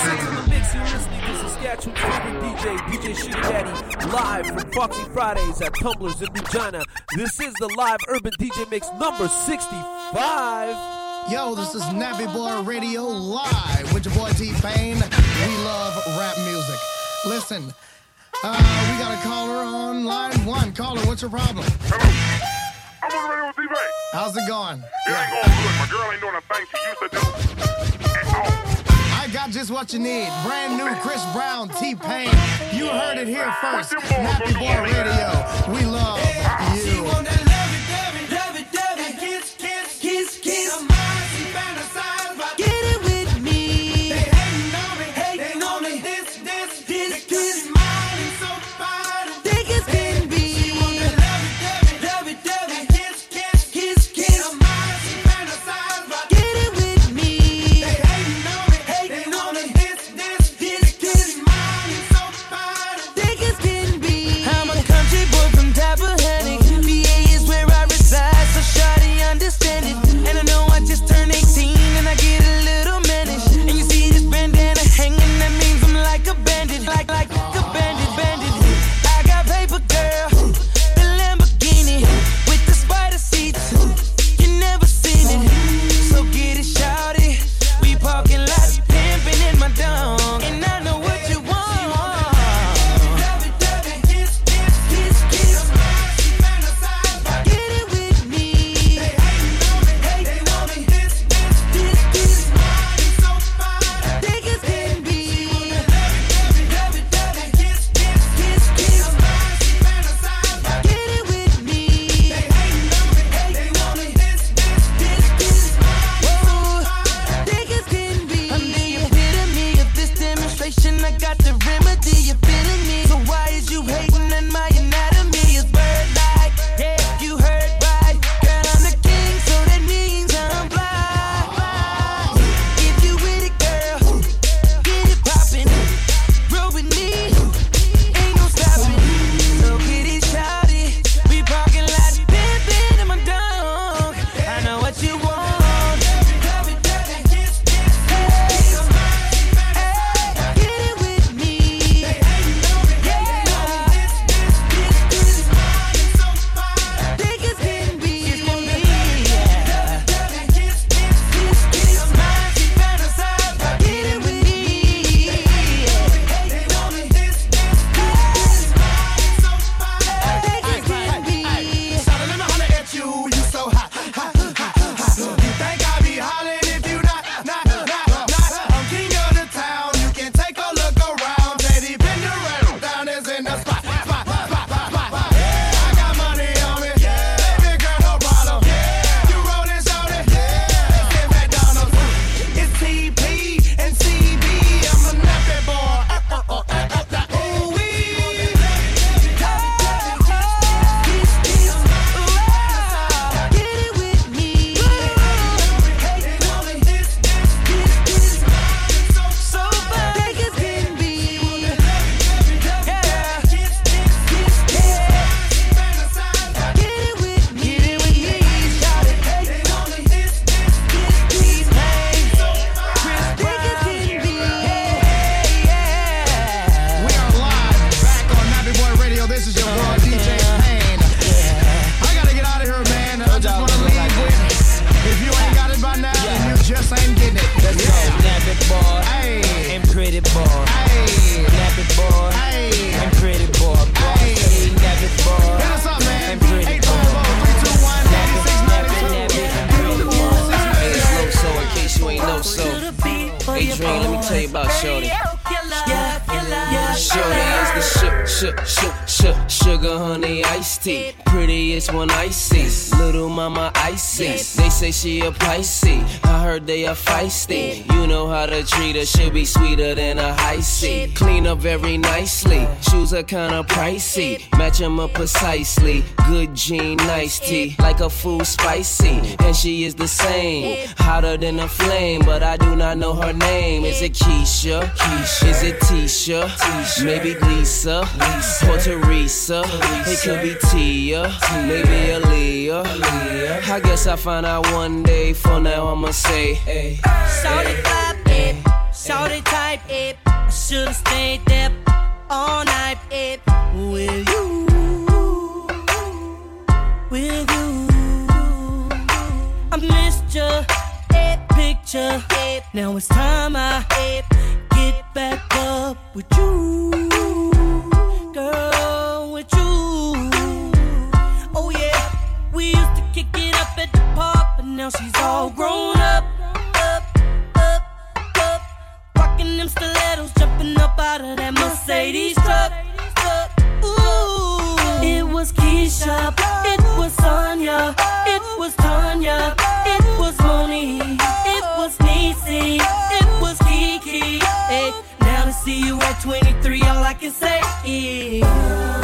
Six in the mix, you listening to Saskatchewan DJ, DJ Sugar Daddy, live from Foxy Fridays at Tumblers in Regina. This is the live urban DJ mix number 65. Yo, this is Nappy Boy Radio Live with your boy T Pain. We love rap music. Listen, uh, we got a caller on line one. Caller, what's your problem? Hello. I'm on the radio with T Pain. How's it going? It yeah. ain't going good. My girl ain't doing a thing she used to do got just what you need. Brand new Chris Brown, T-Pain. You heard it here first. Nappy Boy Radio. We love you. kinda pricey. Match 'em up precisely. Good gene, nice tea. Like a fool, spicy. And she is the same. Hotter than a flame, but I do not know her name. Is it Keisha? Keisha. Is it Tisha? Tisha. Maybe Lisa. Lisa. Or Teresa. Lisa. It could be Tia. Tia. Maybe Aaliyah. Aaliyah. I guess I'll find out one day. For now, I'ma say, hey. Sorry, it. Shorty type it. I should've stayed there all night, it. With you, with you. I missed your picture. Now it's time I get back up with you, girl, with you. Oh yeah, we used to kick it up at the park, but now she's all grown Mercedes truck. Ooh, it was Keisha, it was Sonya, it was Tanya, it was Moni, it was Nisi, it was Kiki. Hey, now to see you at 23, all I can say is.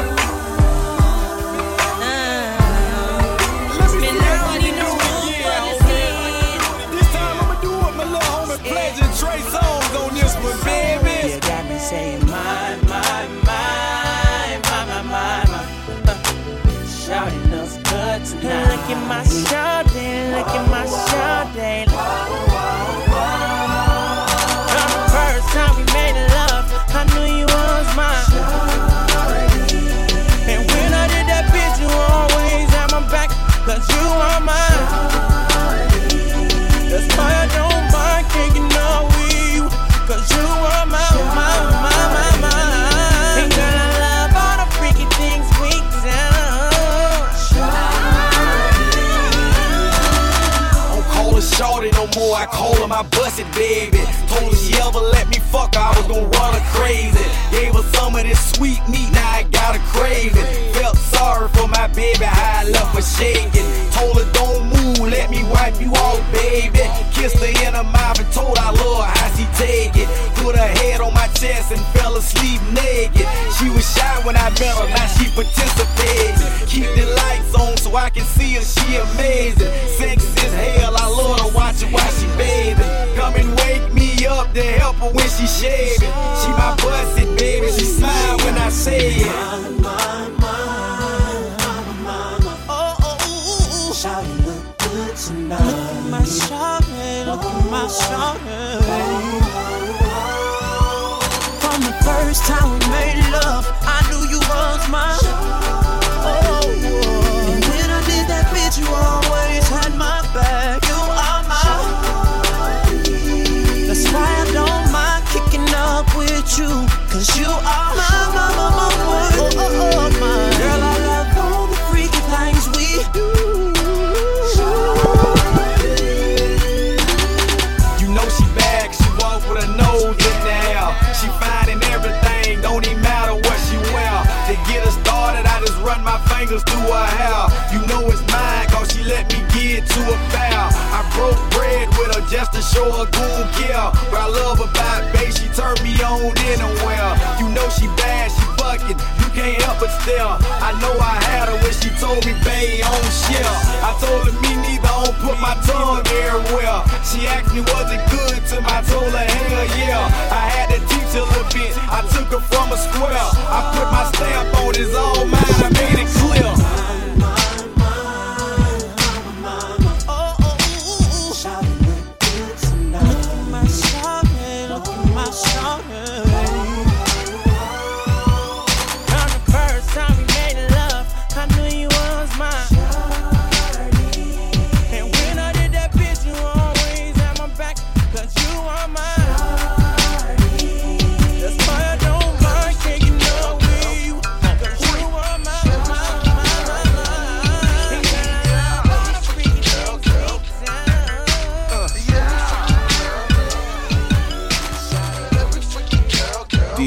Busted baby. Told her she ever let me fuck I was gonna run her crazy. Gave her some of this sweet meat, now I got her craving. Felt sorry for my baby, I left her shaking. Told her don't move, let me wipe you off, baby. Kissed her in her mouth and told her I love her, how she take it. Put her chest and fell asleep naked. She was shy when I met her, now she participates. Keep the lights on so I can see her, she amazing. Sex is hell, I love her, watch her while she bathing. Come and wake me up to help her when she shaving. She my busted baby, she smile when I say it. Oh, oh, ooh, ooh. Shawty look good tonight. Look at my shawty, look at my shawty. First time we made love, I knew you was mine. To show her goon care. But I love by babe, she turned me on anywhere. You know she bad, she bucking, you can't help but stare. I know I had her when she told me, babe, on share. I told her me neither, I don't put my tongue everywhere. She asked me, was it good to? I told her, hell yeah. I had to teach her a bit, I took her from a square. I put my stamp on it's all mine,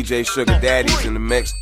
DJ Sugar Daddy's in the mix.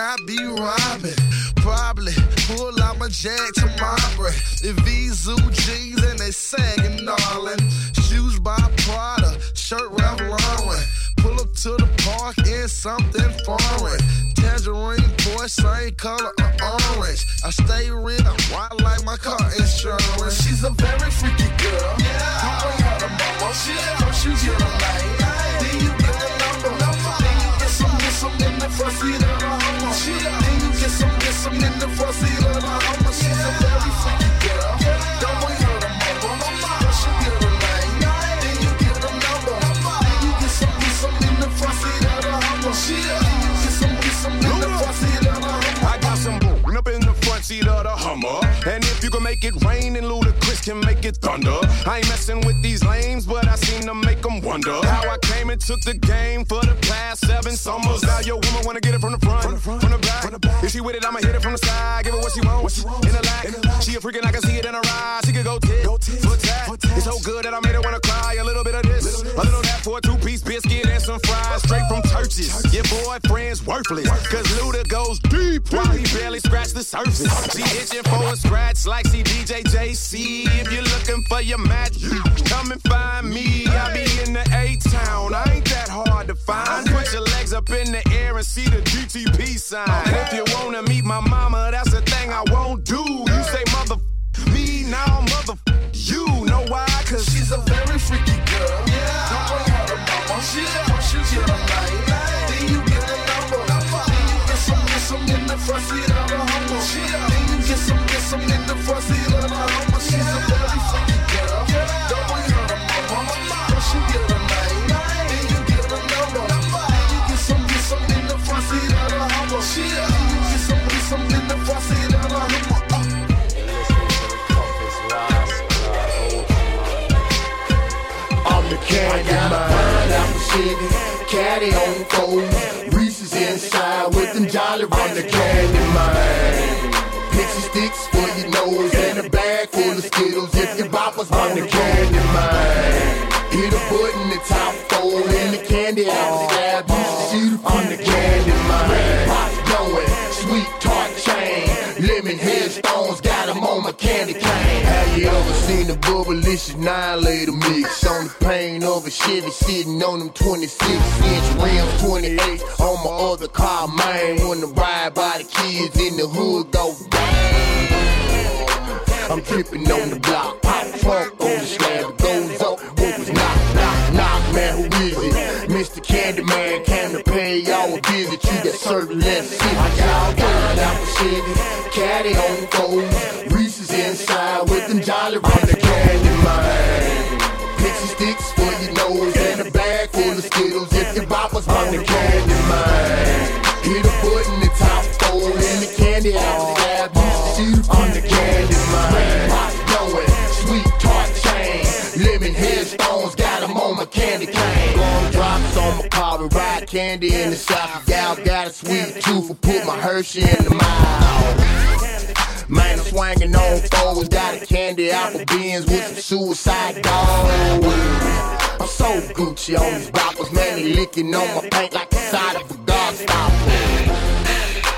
I'd be rhyming. Probably pull out my jack to my breath. Evisu jeans and they sagging, darling. Shoes by Prada, shirt Ralph Lauren. Pull up to the park in something foreign. Tangerine, boy, same color orange. I stay red, I ride like my car insurance. She's a very freaky girl. Yeah. You bring her mama. She first you get a name. Then you in the front seat of the Hummer. Then you get some, get some in the front seat of the Hummer. She's a very freaky girl. Don't her to mama. First you get name. Then you get number. You get some, get some in the front seat of the Hummer. You get some, get some in the front seat of the Hummer. I got some booing up in the front seat of the Hummer. And make it rain, and Ludacris can make it thunder. I ain't messing with these lames, but I seem to make them wonder how I came and took the game for the past seven summers. Now your woman wanna get it from the front, from the back. If she with it, I'ma hit it from the side. Give her what she wants, in the lack. She a freaking, I can see it in her eyes. She could go tit, for tat. It's so good that I made her wanna cry. A little bit of this, little a little that for a two-piece biscuit and some fries straight from churches. Your boyfriend's worthless, cause Luda goes deep while he barely scratched the surface. She itching for a scratch like she DJ JC. If you're looking for your match, come and find me. I be in the A-town, I ain't that hard to find. Put your legs up in the air and see the GTP sign. If you wanna meet my mama, that's the thing I won't do. You say mother me now, mother you know why? Cause She's a very freaky girl. Yeah. Don't bring her to mama. She first you get a name. Then you get the number. Then you get some, some in the front seat of the Hummer. Then you get some, get some in the front seat of the Hummer. She's a very freaky girl. Don't bring her to mama. First you get a name. Then you get the number. Then you get some, get some in the front seat of the Hummer. Then you get some, get some in the front seat of the Hummer. I'm the candy man. apple sugar, caddy on fold. Reese's inside with them jolly on the candy sticks for your nose and a bag full of Skittles. If your boppers on the candy man. Hit a button, the top fold in the candy apple slab. You the on the candy man. Pop going, sweet bubblicious nine later mix on the pain of a Chevy sitting on them 26 inch rims, 28 on my other car, man. Wanna ride by the kids in the hood, go bang. I'm tripping on the block, pop trunk on the slab, goes up, was knock, knock, knock, man, who is it? Mr. Candyman came to pay y'all a visit, you got certain less. I got got apple sugar, caddy on fold, Reese's with them jolly the candy man. Pixie sticks for your nose and a bag full of Skittles if your boppers on the candy man. Hit a button, the top fold in the candy apple slab, the on the candy man. Pop going, sweet tart chain, lemon headstones, got 'em on my candy cane. Going drops on my car, ride candy in the south. Gal got a sweet tooth, I put my Hershey in the mouth. Swinging on fours, got a candy apple beans with some suicide dogs. I'm so Gucci on these boppers, man, they licking on my paint like the side of a Gobstopper.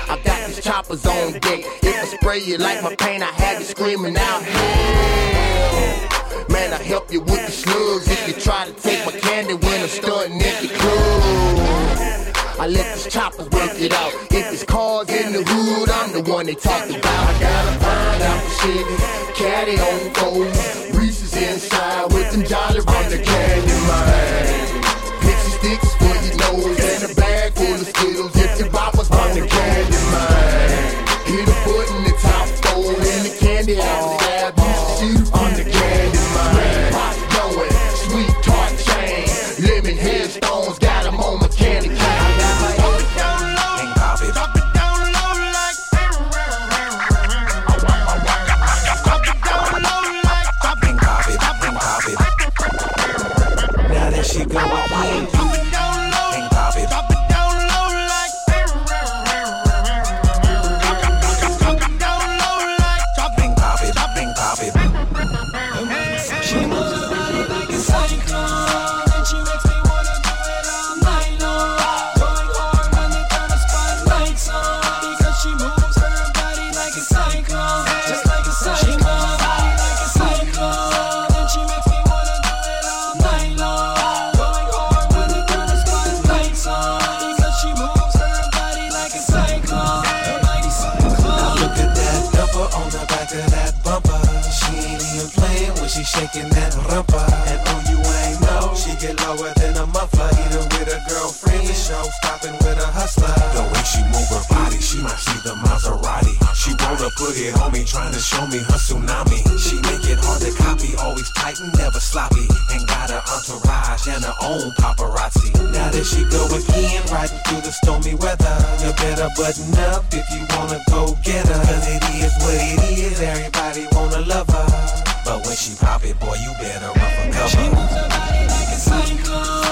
I got these choppers on deck. If I spray you like my paint, I have you screaming out hell. Man, I help you with the slugs if you try to take my candy when I'm the club. I let these choppers work it out. If it's cars in the hood, I'm the one they talk about. I got a pineapple sugar, caddy on fold. Reese's inside with them jolly on the candy man. On me, trying to show me her tsunami. She make it hard to copy, always tight and never sloppy. And got her entourage and her own paparazzi. Now that she go again, riding through the stormy weather. You better button up if you wanna go get her. Cause it is what it is, everybody wanna love her. But when she pop it, boy, you better run for cover. She moves her body like a cyclone,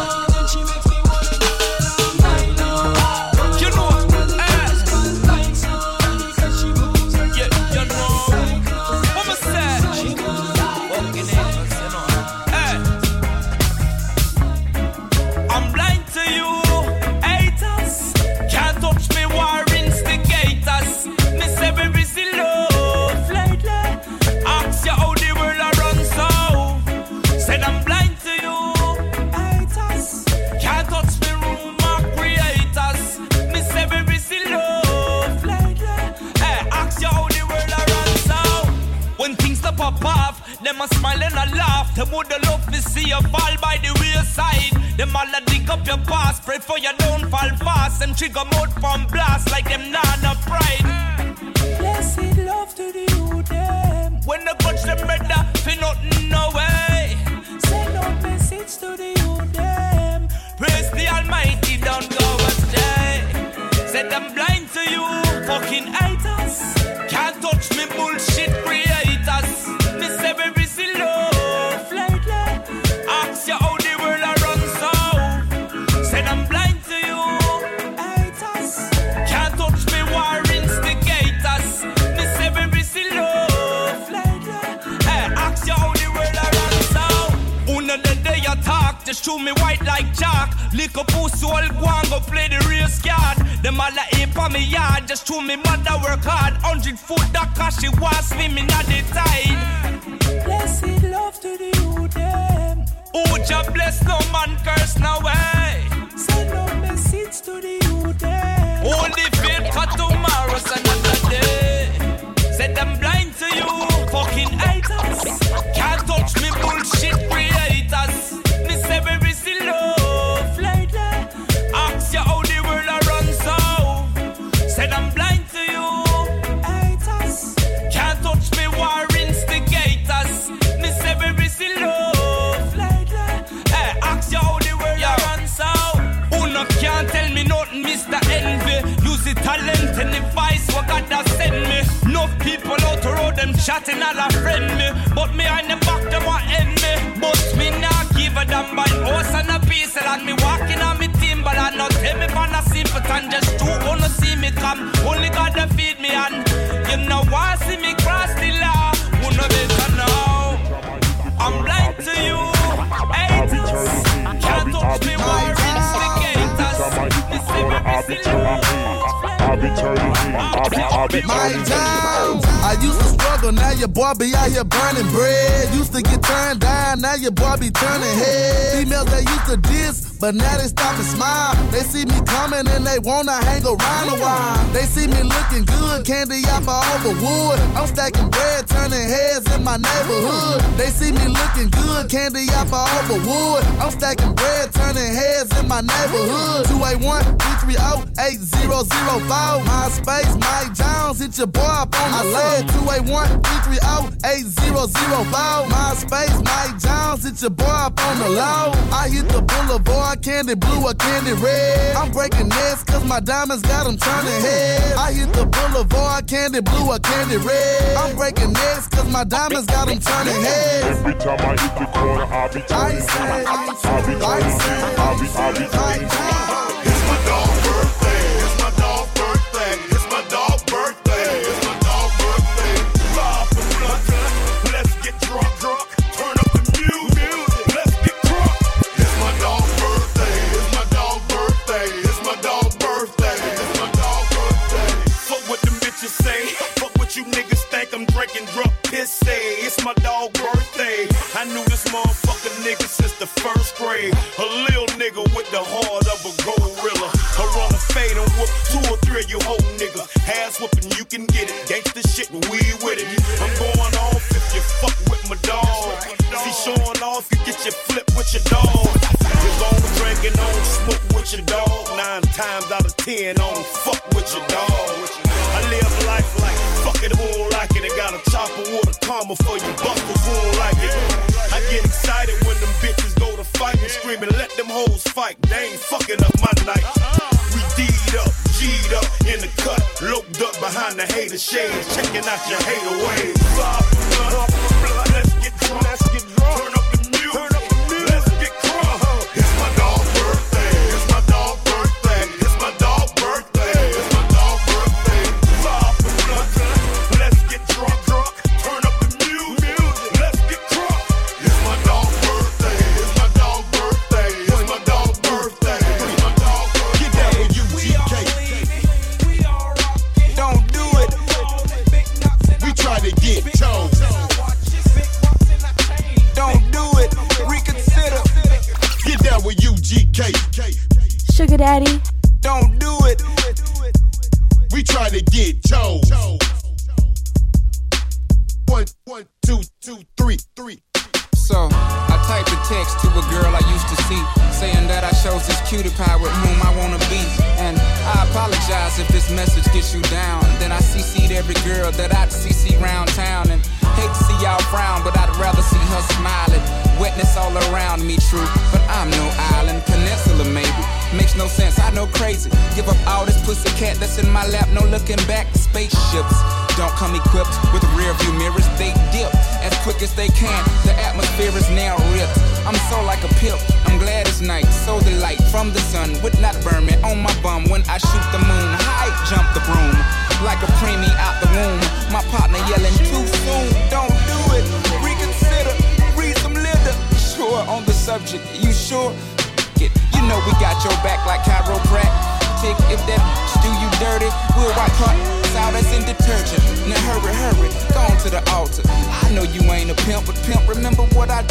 show me mother work hard. Hundred foot that cause she was swimming at the tide. Blessed love to the you them. Oh, just bless no man curse no way. Send no message to the you them. Only faith for tomorrow's another day. Said I'm blind to you, fucking haters. Can't touch me bullshit creators. Talent and the vice what God has sent me. Enough people out the road, them chatting all a friend me. But me on the back, them want end me. But me not give a damn by horse and a piece. And me walking on me timber and not tell me for a simpleton. Just two wanna see me come. Only God to feed me and you know why see me cross the law. Wanna better now. I'm blind to you, haters. Can't touch me, war instigators. This every I'll be turning heat. I'll be, I'll be My time. I used to struggle, now your boy be out here burning bread. Used to get turned down, now your boy be turning head. Females they used to diss, but now they stop and smile. They see me coming and they wanna hang around a while. They see me looking good, candy apple over wood. I'm stacking bread, turning heads in my neighborhood. They see me looking good, candy apple over wood. I'm stacking bread, turning heads in my neighborhood. 281 330 8005. MySpace, Mike Jones, hit your boy up on the lead. 281 330 8005. MySpace, Mike Jones, hit your boy up on the low. I hit the boulevard, candy blue or candy red. I'm breaking necks cause my diamonds got them turning heads. I hit the boulevard, candy blue or candy red. I'm breaking necks cause my diamonds got them turning heads. Every time I hit the corner, I'll be turning. I'll be turning. I'll be, I'll be turning the first grade. A lil nigga with the heart of a gorilla. I run a fade and whoop two or three of you whole niggas. Ass whooping, you can get it. Gangsta shit we with it. I'm going off if you fuck with my dog. See, showing off, you get your flip with your dog. You going drinking on, smoke with your dog. Nine times out of ten, on fuck with your dog. I live life like fuck it all like it. I got a chopper with a comma for you, buck hoes fight, they ain't fucking up my night. We D'd up, G'd up in the cut, loped up behind the hater shades, checking out your hater waves.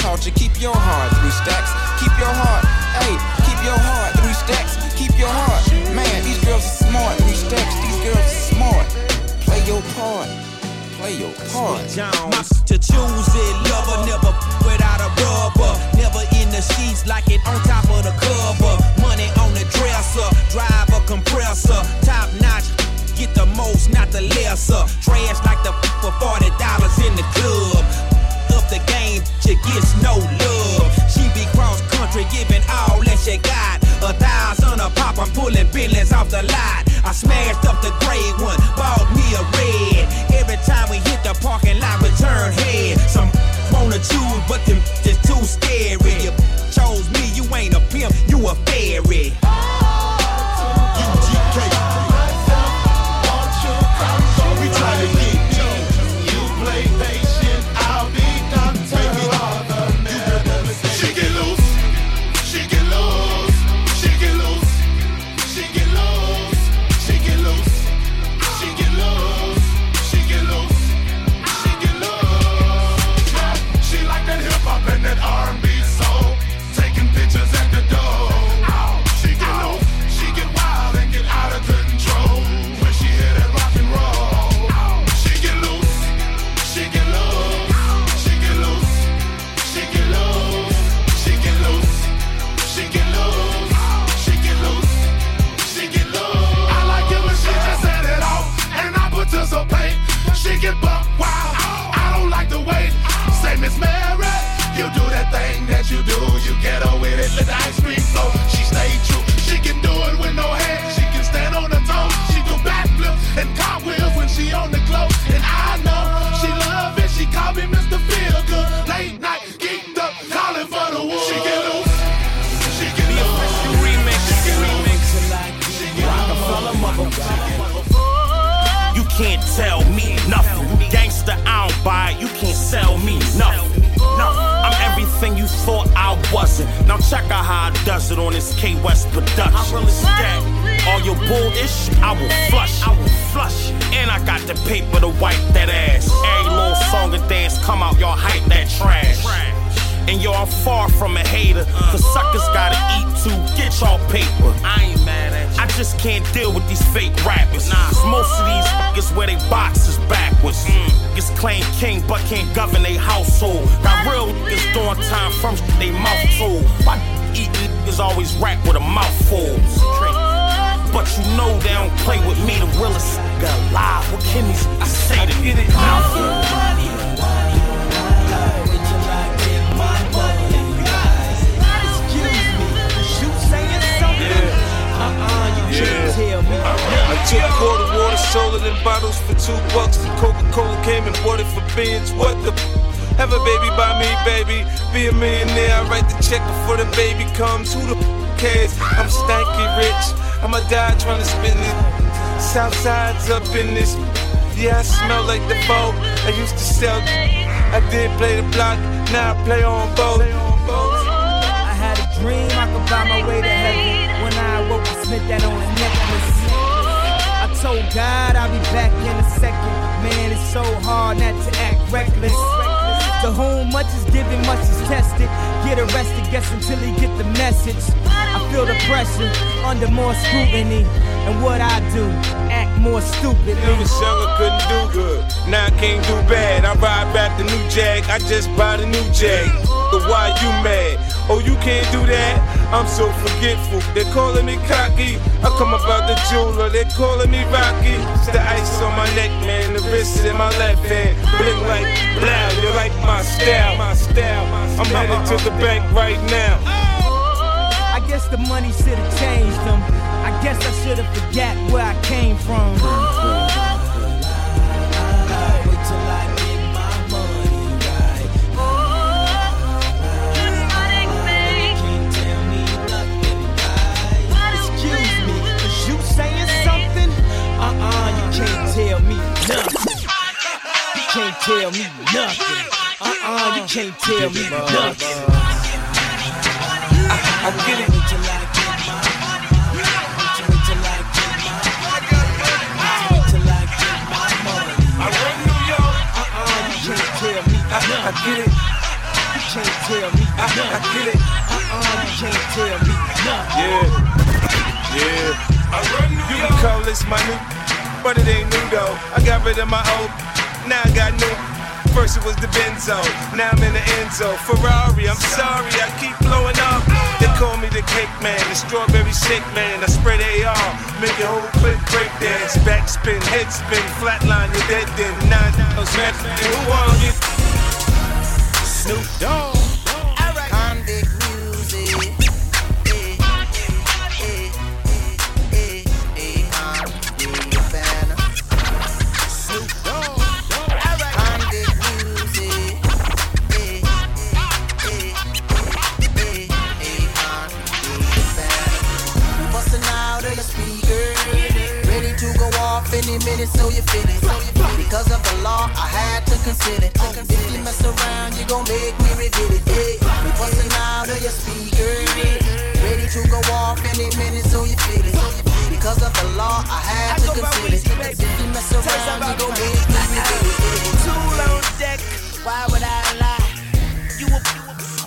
culture. Keep your heart, three stacks. Keep your heart, hey, keep your heart, three stacks. Keep your heart, man. These girls are smart, three stacks. These girls are smart. Play your part. Play your part. My, to choose it, lover, never without a rubber. Never in the sheets, like it on top of the cover. Money on the dresser, drive a compressor, top notch get the most, not the lesser. Trash like the for forty dollars in the club. the lot. I smashed up the gray one. the paper to wipe that ass. Every little song and dance come out, y'all hype that trash. And y'all, I'm far from a hater, The suckers gotta eat too. Get y'all paper. I ain't mad at you. I just can't deal with these fake rappers. Nah. Most of these niggas wear they boxes backwards. Mm. Niggas claim king but can't govern they household. Got real niggas doing time from they mouth full. Why eat niggas always rap with a mouthful? But you know they don't play with me, the realest nigga alive. What can I say to get it mouthful? I took quarter water, sold it in bottles for two bucks. And Coca-Cola came and bought it for beans. What the? Have a baby by me, baby. Be a millionaire. I write the check before the baby comes. Who the cares? I'm stanky rich. I'ma die trying to spend it. Southside's up in this. Yeah, I smell like the boat. I used to sell. I did play the block. Now I play on both. I had a dream I could buy my way to heaven. When I awoke, I spent that on a necklace. I told God I'll be back in a second. Man, it's so hard not to act reckless. To whom much is given, much is tested. Get arrested, guess until he get the message. I feel the pressure under more scrutiny. And what I do, act more stupidly. You was young, couldn't do good. Now I can't do bad. I ride back the new Jag. I just bought a new Jag. But why you mad? Oh, you can't do that? I'm so forgetful. They're calling me cocky. I come about the jeweler. They're calling me Rocky. It's the ice on my neck, man. The wrist in my left hand. Bling like loud. You like my style. My style. I'm headed to the bank right now. I guess the money should have changed them. I guess I should have forgot where I came from. You can't tell me nothing, guys. Excuse me, is you saying something? Uh-uh, you can't tell me nothing. you can't tell me nothing. Uh-uh, you can't tell me nothing. Can't tell me nothing. I get it. I get it. You can't tell me I, I get it. Uh-uh, you can't tell me. Yeah, yeah. You can call this my new, but it ain't new though. I got rid of my old, now I got new. First it was the Benzo, now I'm in the Enzo. Ferrari, I'm sorry, I keep blowing up. They call me the cake man, the strawberry shake man. I the AR, make your whole clip break dance. Backspin, head spin, flatline, you're dead then. Nine dollars, man. Who want you? Snoop Dogg. Any minute, so you feel it. Because of the law, I had to consider it. If you mess around, you gon' make me reveal it. Yeah. We busting out of your speaker, ready to go off any minute, so you feel it. Because of the law, I had to consider it. If you mess around, you gon' make me reveal it. Tool on deck, why would I lie? You a,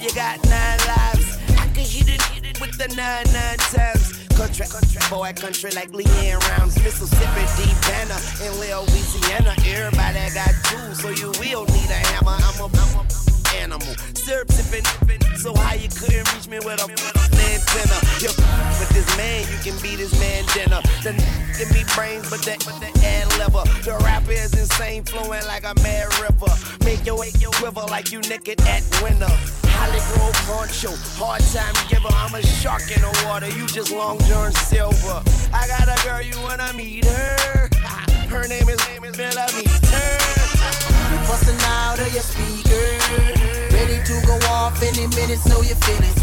you got nine lives. I can hit it, hit it with the nine nine times. Country, boy, country like Leanne Rounds, Mississippi, deep banner in Louisiana. Everybody got tools, so you will need a hammer. I'm a, I'm a animal, syrup sipping. So high you couldn't reach me with a antenna. You with this man, you can be this man dinner. The give me brains, but the, but the ad liver. The rapper is insane, flowing like a mad river. Make your make your quiver like you naked at winter. Hollywood poncho, hard time giver. I'm a shark in the water, you just long john silver. I got a girl, you wanna meet her? Her name is name is Bella We busting out of your speaker, ready to go off any minute, so you feel it.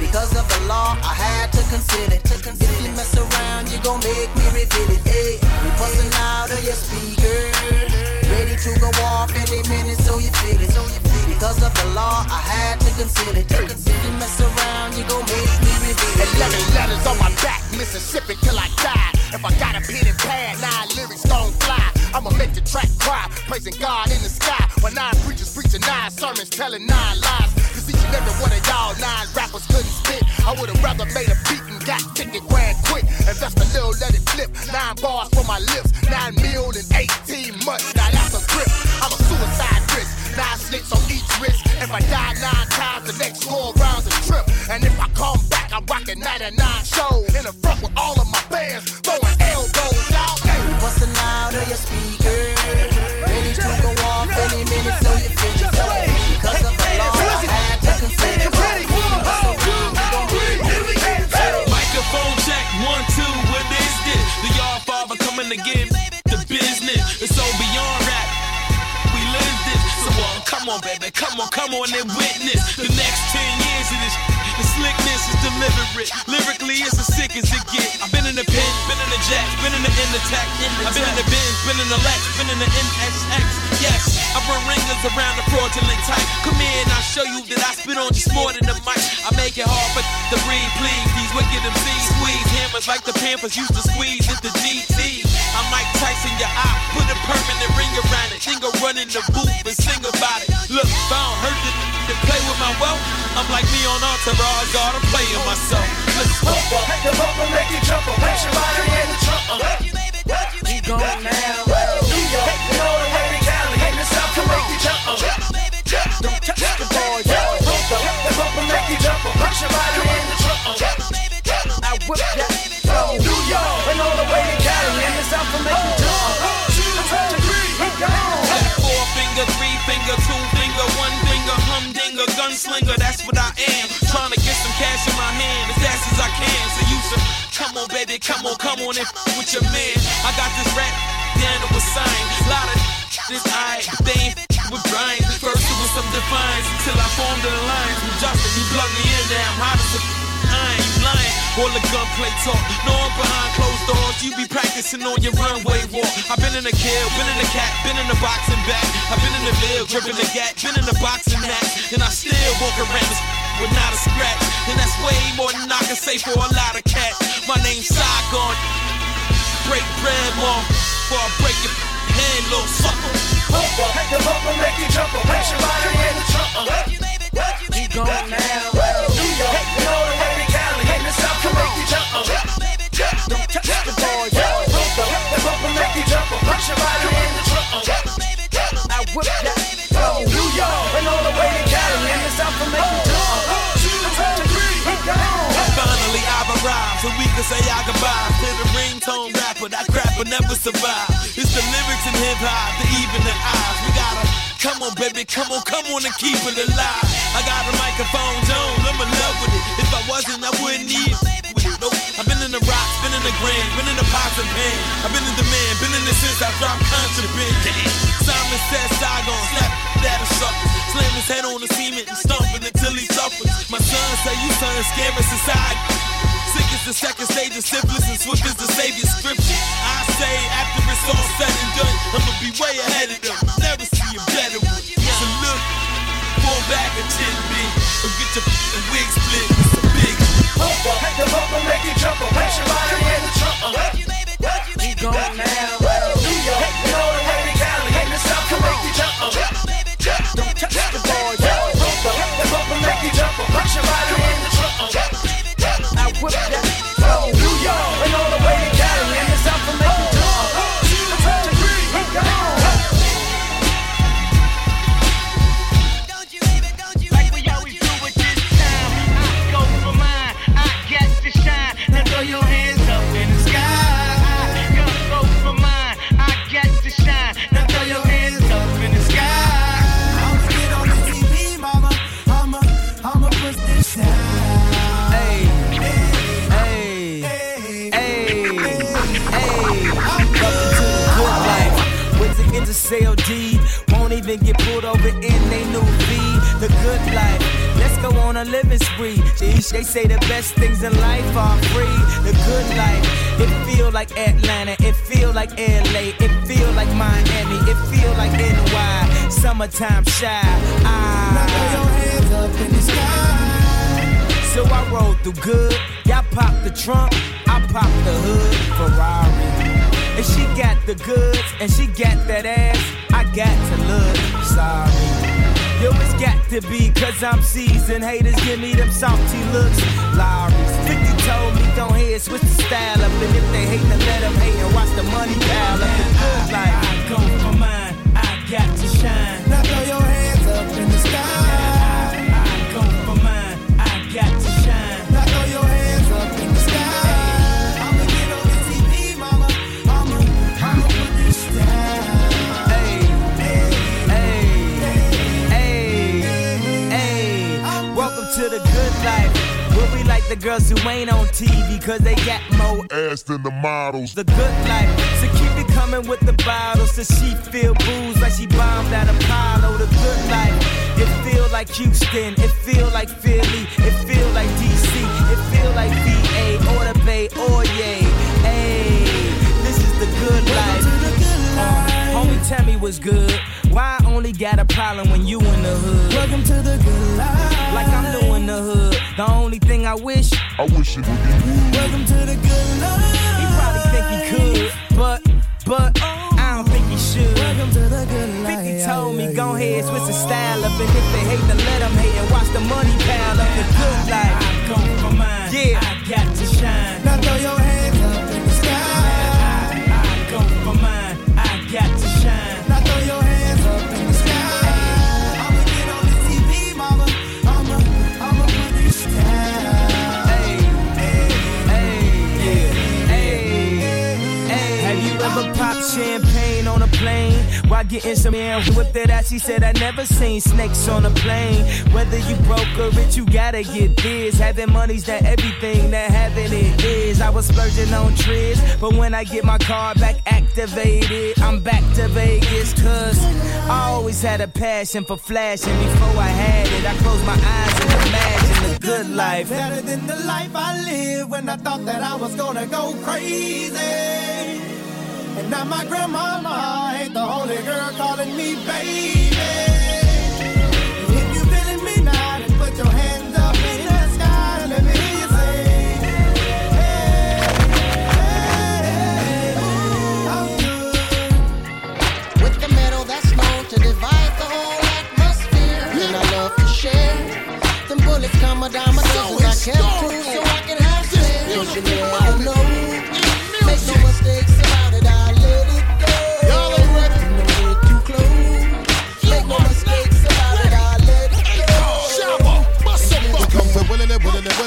Because of the law, I had to consider it. If you mess around, you gon' make me reveal it. Hey, we busting out of your speaker, ready to go off any minute, so you feel it. Because of the law, I had to consider it. If you mess around, you gon' make me reveal it. Eleven letters on my back, Mississippi till I die. If I got a pen and pad, nine lyrics. I'ma make the track cry, praising God in the sky. When nine preachers preaching nine sermons, telling nine lies. Cause each and every one of y'all nine rappers couldn't spit. I would've rather made a beat and got ticket grand quick. Invest a little, let it flip. Nine bars for my lips, nine mil in 18 months. Now that's a grip. I'm a suicide risk. Nine slits on each wrist. If I die nine times, the next four rounds a trip. And if I come back, I'm rocking 99 shows in the front with all of my bands, throwing elbows out. Hey. Busting out of your speaker. Ready to go off any minute, so you finish up. Because of the law, I had to consider. Microphone check, one, two, what is this? The Yard Father coming to get the business. It's so beyond rap. We live this. So uh, come on, baby, come on, come on and witness the next 10 years of this. The slickness is deliberate. Lyrically, it's as sick as it get. I've been in the pen, in the tack. I've been in the Benz, been in the Lex, been in the NSX. Yes, I run ringers around the fraudulent type. Come here and I'll show you that I spit on just more than the mic. I make it hard for the breathe, please. These wicked MCs squeeze hammers like the Pampers used to squeeze at the GT. I'm Mike Tyson, your eye, put a permanent ring around it. Then go run in the booth and sing about it. Look, if I don't hurt the to play with my wealth, I'm like me on Entourage, God, I'm playing myself. Let's go. Make the bumper, make it jump, push your body in the trunk. Keep going now. New York, you know the way to Cali, in the South to make you jump. Don't touch the boys. The bumper, make you jump, push your body in the trunk. I whip humdinger, gunslinger, that's what I am. Trying to get some cash in my hand as fast as I can. So you should come on, baby, come on, come on and with your man. I got this rap down to a sign. Lot of this I they ain't with Brian. First it was some defiance until I formed an alliance with Justin. He plugged me in, now I'm hot as a. All the gunplay talk. No, I'm behind closed doors. You be practicing on your runway walk. I've been in the kill, been in the cat, been in the boxing back. I've been in the bill, dripping the gat, been in the boxing match. And I still walk around with not a scratch. And that's way more than I can say for a lot of cats. My name's Saigon. Break bread, mom. So we can say our goodbyes to the ringtone rapper. That crap will never survive. It's the lyrics and hip hop, the even and eyes. We gotta come on, baby, come on, come on and keep it alive. I got a microphone, Jones, I'm in love with it. If I wasn't, I wouldn't it. It. Nope. I've been in the rocks, been in the grand, been in the pots and pan. I've been in the man, been in the since I dropped contraband. Damn. Simon said Saigon, slap that a sucker. Slam his head on the cement and stomping until he suffers. My son say you son scary society. Sick is the second stage of syphilis and swift is the savior scripture. I say after it's all said and done, I'ma be way ahead of them. Never see a better one. So look, fall back a 10 big, or get your f***ing wig split. It's a big Make the bumper, make you jump, push your body in the trunk. Keep going now. New York, you know the way to Cali, in the South to make you jump. Don't touch the boys. The bumper, make you jump, push your body in the trunk. I whip that. In they new V. The good life. Let's go on a living spree. Jeez, they say the best things in life are free. The good life. It feel like Atlanta. It feel like LA. It feel like Miami. It feel like NY. Summertime shy. Ah. hands up in the sky. So I roll through good. Y'all pop the trunk, I pop the hood. Ferrari. If she got the goods and she got that ass, I got to look sorry. Yo, it's got to be, cause I'm seasoned. Haters give me them salty looks. Lowry's 50 told me, don't hear, switch the style up. And if they hate, then let them hate and watch the money pile up. The good life. I go for mine, I got to shine. Now throw your hands up in the sky. I go for mine, I got to like the girls who ain't on TV, cause they got more Ass than the models. the good life. So keep it coming with the bottles. So she feel booze like she bombed at Apollo. The good life. It feel like Houston. It feel like Philly. It feel like DC. It feel like VA or the Bay or yay. Hey, this is the good life. Uh, homie, tell me what's good. Why I only got a problem when you in the hood? Welcome to the good life. Like I'm doing the hood. The only thing I wish, I wish it would be. Welcome to the good life. he probably think he could, but, but, I don't think he should. Welcome to the good life. 50 told me, go ahead, switch the style up. And if they hate, then let them hate and watch the money pile up. The good life. I go for mine. Yeah. I got to shine. Now throw your hands up in the sky. I go for mine. I got to champagne on a plane while getting some air with it? As she said, I never seen snakes on a plane. Whether you broke or rich, you gotta get this. Having money's not everything that having it is. I was splurging on trips, but when I get my car back activated, I'm back to Vegas. Cause I always had a passion for flashing. Before I had it, I closed my eyes and imagined the good life. Better than the life I lived when I thought that I was gonna go crazy. And now my grandmama ain't the only girl calling me baby.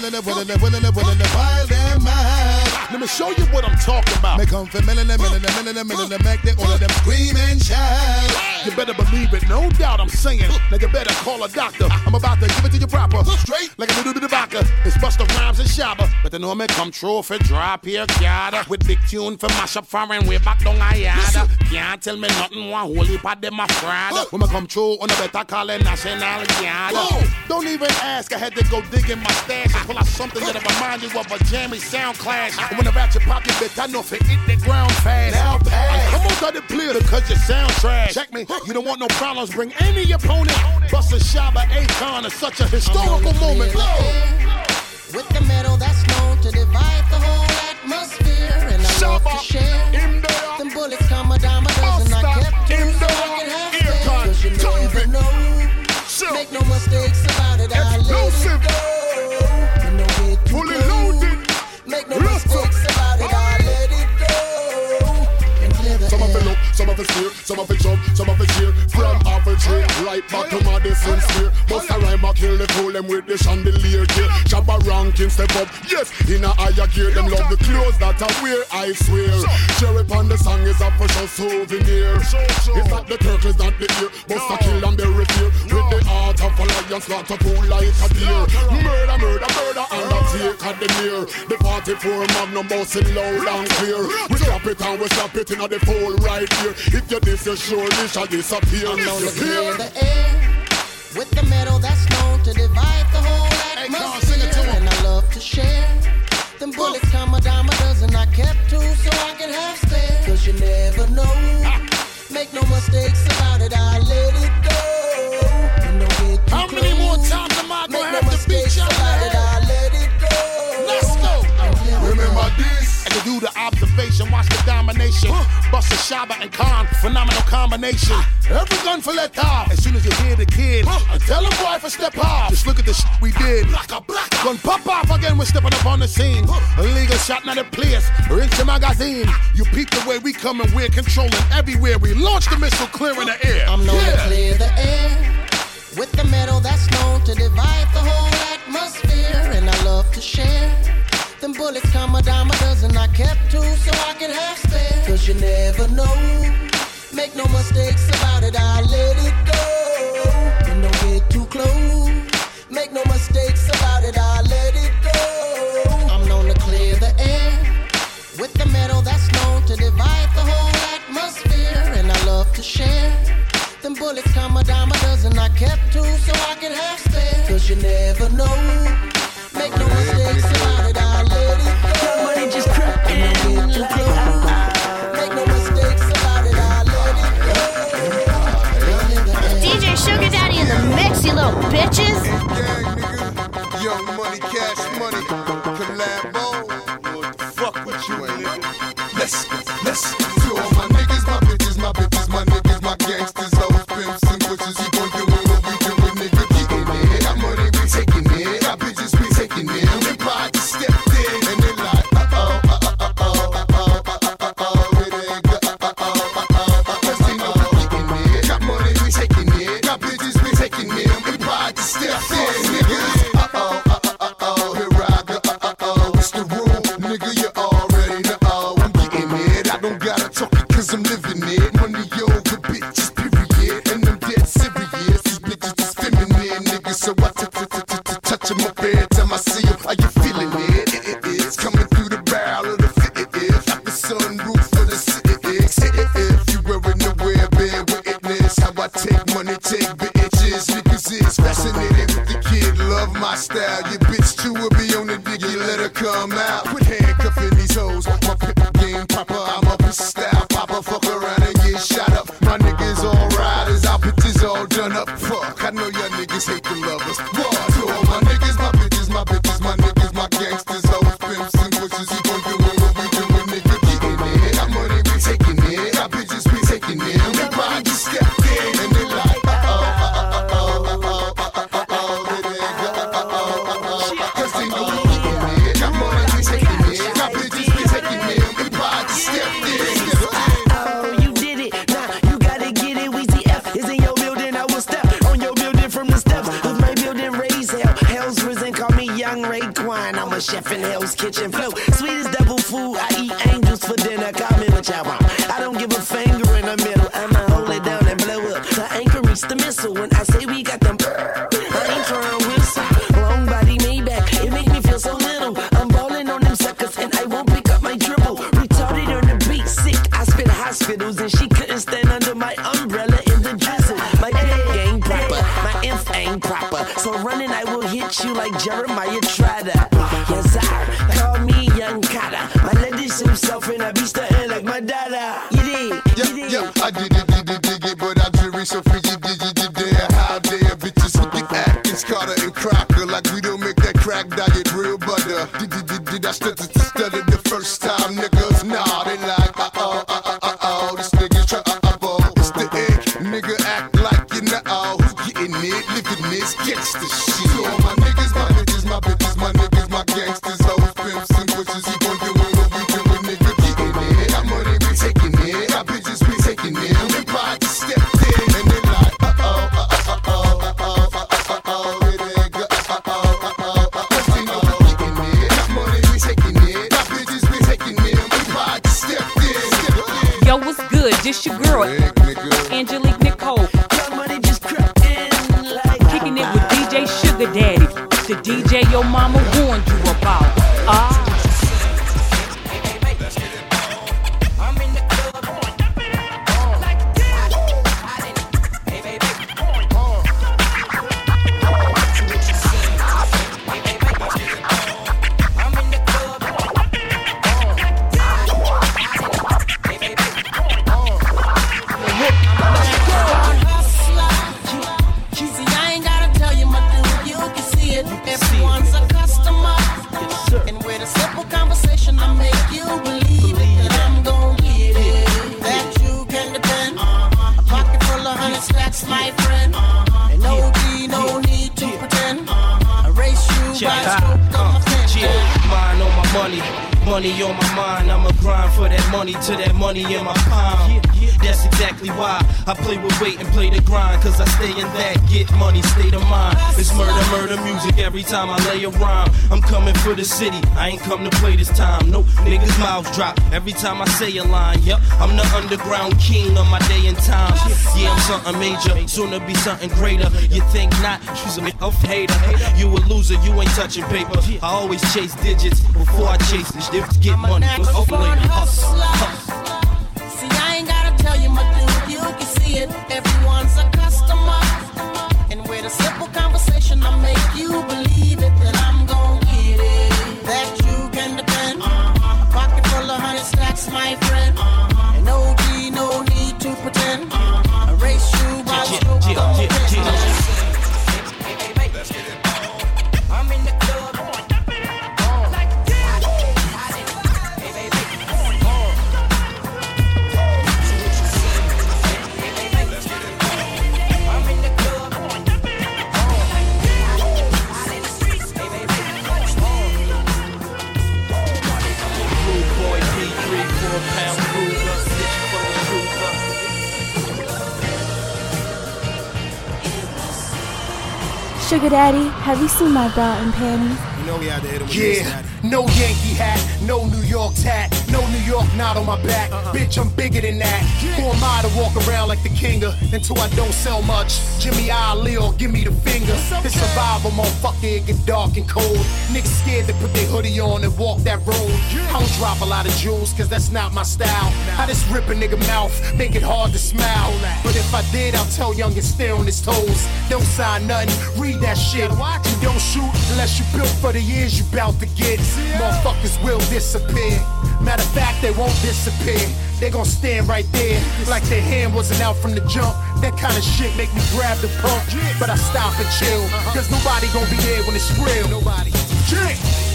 Willing it, willing willing willing it, while. Let me show you what I'm talking about. Make come for milling it, milling it, milling it, milling it, make the all of them scream and shout. You better believe it, no doubt I'm saying. Now you better call a doctor. I'm about to give it to you proper. Straight like a little bit of vodka. It's Busta Rhymes and Shabba. But the me come true for drop here, yada. With big tune for mash up foreign way back down I yada. Can't tell me nothing, one holy pot them a fraud. When me come true, on the better call it national yada. Don't even ask, I had to go dig in my stash and pull out something that'll remind you of a jammy sound clash. When the ratchet pop your bitch, I know if it hit the ground fast. Now pass. Come on, cut it clear because you sound trash. Check me, you don't want no problems, bring any opponent. Bust a Shabba Akon is such a historical moment. With the metal that's known to divide the whole atmosphere. And I love to share. Them bullets come a dime a dozen. I kept two so I can have spare. Cause you never know. Make no mistakes of some of it jump, some of it cheer. From half a tree, right back to Madison Square. Bust a rhyme, I kill the fool them with the chandelier gear. Jabba ranking step up, yes, in a higher gear. Them love the clothes that I wear, I swear. Cherry on the song is a for sure souvenir. It's not the turtles, not the ear. Bust a kill and bury fear. With the heart of a lion, a fool like a deer. Murder, murder, murder, and I take at the near. The 44 magnum busting loud and clear. We slap it and we slap it in the fool right here. If you this, you surely shall disappear. I'm known to clear the air with the metal that's known to divide the whole atmosphere. And I love to share. Them bullets come a dime a dozen. I kept two so I can have spare. Cause you never know. Make no mistakes about it. I let it go. You know we're How many more times am I gonna no have to Do the observation. Watch the domination. Bust a Shabba and Khan, phenomenal combination. Every gun for let off. As soon as you hear the kid, I tell him boy for step off. Just look at the shit we did. Gun pop off again, we're stepping up on the scene. Illegal shot, not a place. Rinse your magazine. You peep the way we coming, we're controlling everywhere. We launch the missile clear in the air. I'm known yeah. to clear the air with the metal that's known to divide the whole atmosphere, and I love to share them bullets come a dime a dozen. I kept two so I can have stare. Cause you never know. Make no mistakes about it, I let it go. And don't get too close. Make no mistakes about it, I let it go. I'm known to clear the air with the metal that's known to divide the whole atmosphere. And I love to share. Them bullets come a dime a dozen. I kept two so I can. Cause you never know. Make no mistakes DJ Sugar Daddy in the mix, you little bitches. Money, on my mind. I'ma grind for that money till that money in my palm. That's exactly why I play with weight and play the grind. Cause I stay in that get money state of mind. It's murder, murder music every time I lay a rhyme. I'm coming for the city, I ain't come to play this time. No niggas' mouths drop every time I say a line. Yep, I'm the underground king of my day and time. Yeah, I'm something major, soon to be something greater. You think not, she's a of hater. You a loser, you ain't touching paper. I always chase digits before I chase this shit. Get money, next go born later. hustler. See, I ain't gotta tell you, my dude, you can see it. Everyone's a customer. And with a simple conversation, I make you Sugar Daddy, have you seen my bra and panties? You know we had to hit him with this, Yeah, no Yankee hat, no New York tat, no New York not on my back. Bitch, I'm bigger than that. Who am I to walk around like the king of until I don't sell much? Jimmy Ali or give me the finger. It's survival, motherfucker, it get dark and cold. Niggas scared to put their hoodie on and walk that road. I don't drop a lot of jewels, cause that's not my style. I just rip a nigga mouth, make it hard to smile. But if I did, I'll tell young and stay on his toes. Don't sign nothing, read that shit. You don't shoot unless you built for the years you bout to get. Motherfuckers will disappear. Matter of fact, they won't disappear. They gon' stand right there like their hand wasn't out from the jump. That kind of shit make me grab the pump. But I stop and chill, cause nobody gon' be there when it's real. Nobody. Chill.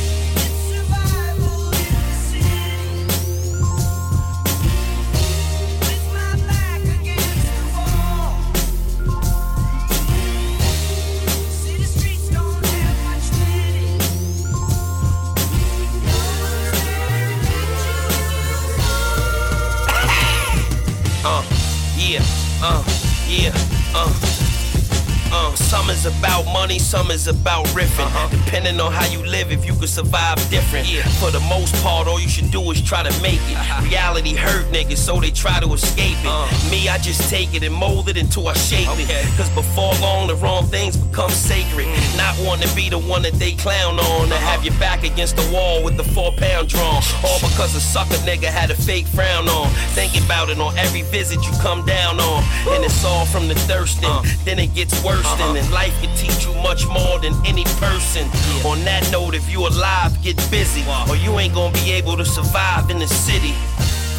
Money, some is about riffing. Uh-huh. Depending on how you live, if you could survive different. Yeah. For the most part, all you should do is try to make it. Uh-huh. Reality hurt niggas, so they try to escape it. Uh. Me, I just take it and mold it until I shape it. Cause before long, the wrong things become sacred. Mm. Not want to be the one that they clown on, to uh-huh. have your back against the wall with the four pound drawn. All because a sucker nigga had a fake frown on. Think about it on every visit you come down on. And it's all from the thirsting. Uh. Then it gets worse than and life can teach you much more than any person. On that note, if you alive, get busy. Or you ain't gonna be able to survive in the city.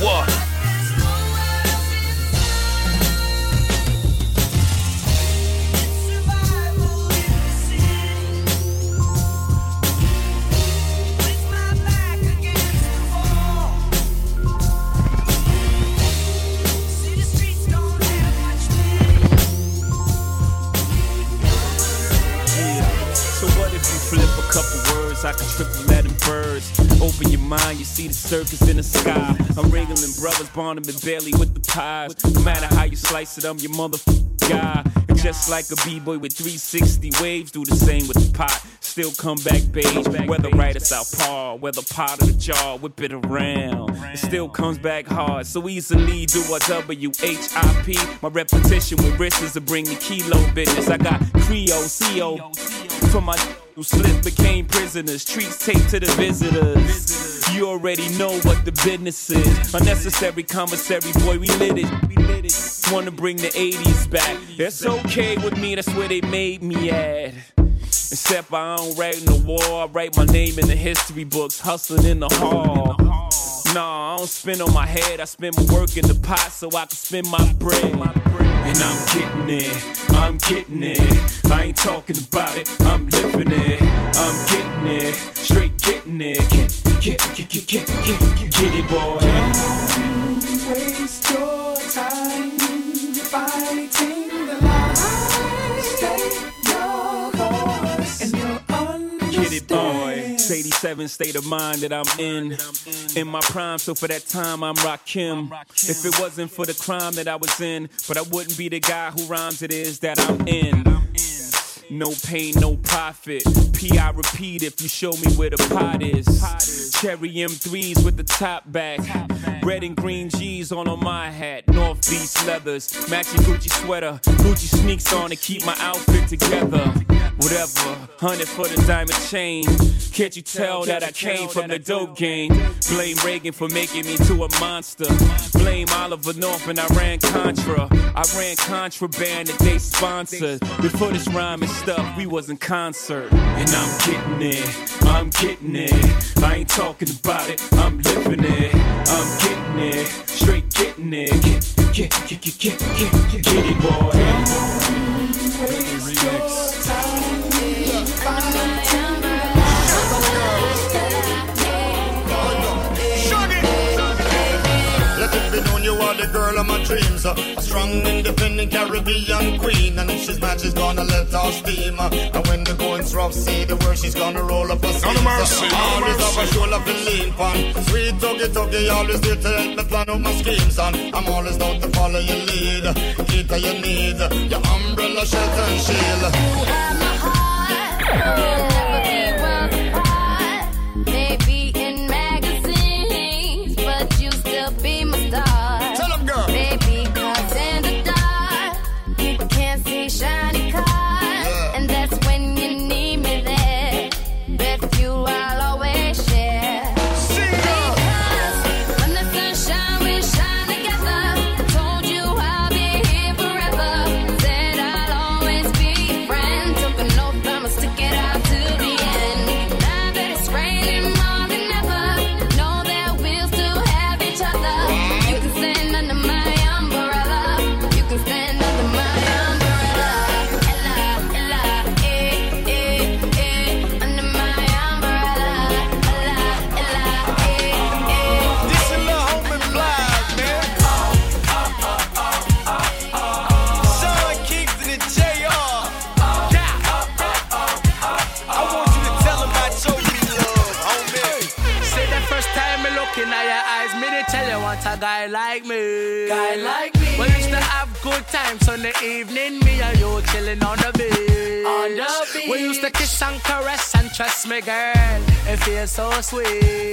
What? Circus in the sky. I'm Ringling Brothers, Barnum and Bailey with the pies. No matter how you slice it, I'm your motherfucking guy. And just like a b-boy with 360 waves, do the same with the pot. Still come back beige, whether right or southpaw, whether pot or the jar, whip it around. It still comes back hard, so easily do a W-H-I-P. My repetition with wrists to bring the kilo business. I got Creole, CO, for my who slipped became prisoners. Treats taped to the visitors. You already know what the business is. Unnecessary commissary, boy, we lit it. Wanna bring the 80s back. That's okay with me, that's where they made me at. Except I don't write in the war, I write my name in the history books, hustling in the hall. Nah, I don't spin on my head, I spend my work in the pot so I can spend my bread. And I'm getting it, I'm getting it. I ain't talking about it, I'm living it. I'm getting it, straight getting it. Get, get, get, get, get, get, get it, boy. 97 state of mind that I'm in. In my prime, so for that time I'm Rakim. If it wasn't for the crime that I was in, but I wouldn't be the guy who rhymes it is that I'm in. No pain, no profit. P.I. repeat if you show me where the pot is. Cherry M3s with the top back. Red and green G's on on my hat. North Beach leathers. Matching Gucci sweater. Gucci sneaks on to keep my outfit together. Whatever. Hundred for the diamond chain. Can't you tell that I came from the dope game? Blame Reagan for making me to a monster. Blame Oliver North and Iran Contra. I ran contraband that they sponsored. Before this rhyme and stuff, we was in concert. And I'm getting it, I'm getting it. I ain't talking about it, I'm living it. I'm getting it, straight getting it. Get, get, get, get, get, get, get, get it, boy. Let it be known you are the girl my dreams. A strong, independent Caribbean queen. And if she's mad, she's gonna let off steam. And when the going's rough, see the word, she's gonna roll up her sleeves. mercy, no Always mercy. have a shoulder to lean on. Sweet tuggy tuggy, always there to help me plan out my schemes. And I'm always down to follow your lead. Keep that you need. Your umbrella, shelter, and shield. Maybe Guy like me. We used to have good times on the evening, me and you chilling on the beach. On the beach. We used to kiss and caress and trust me, girl. It feels so sweet.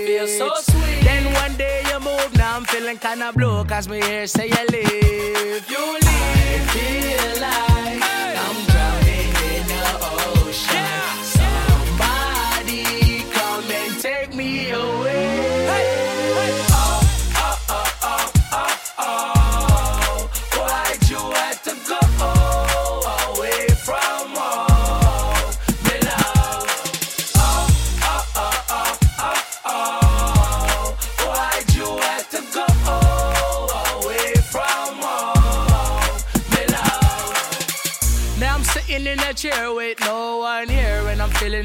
Feels so sweet. Then one day you move, now I'm feeling kinda blue, cause me here say you leave. You leave. I feel like I'm drowning in the ocean. Somebody come and take me away.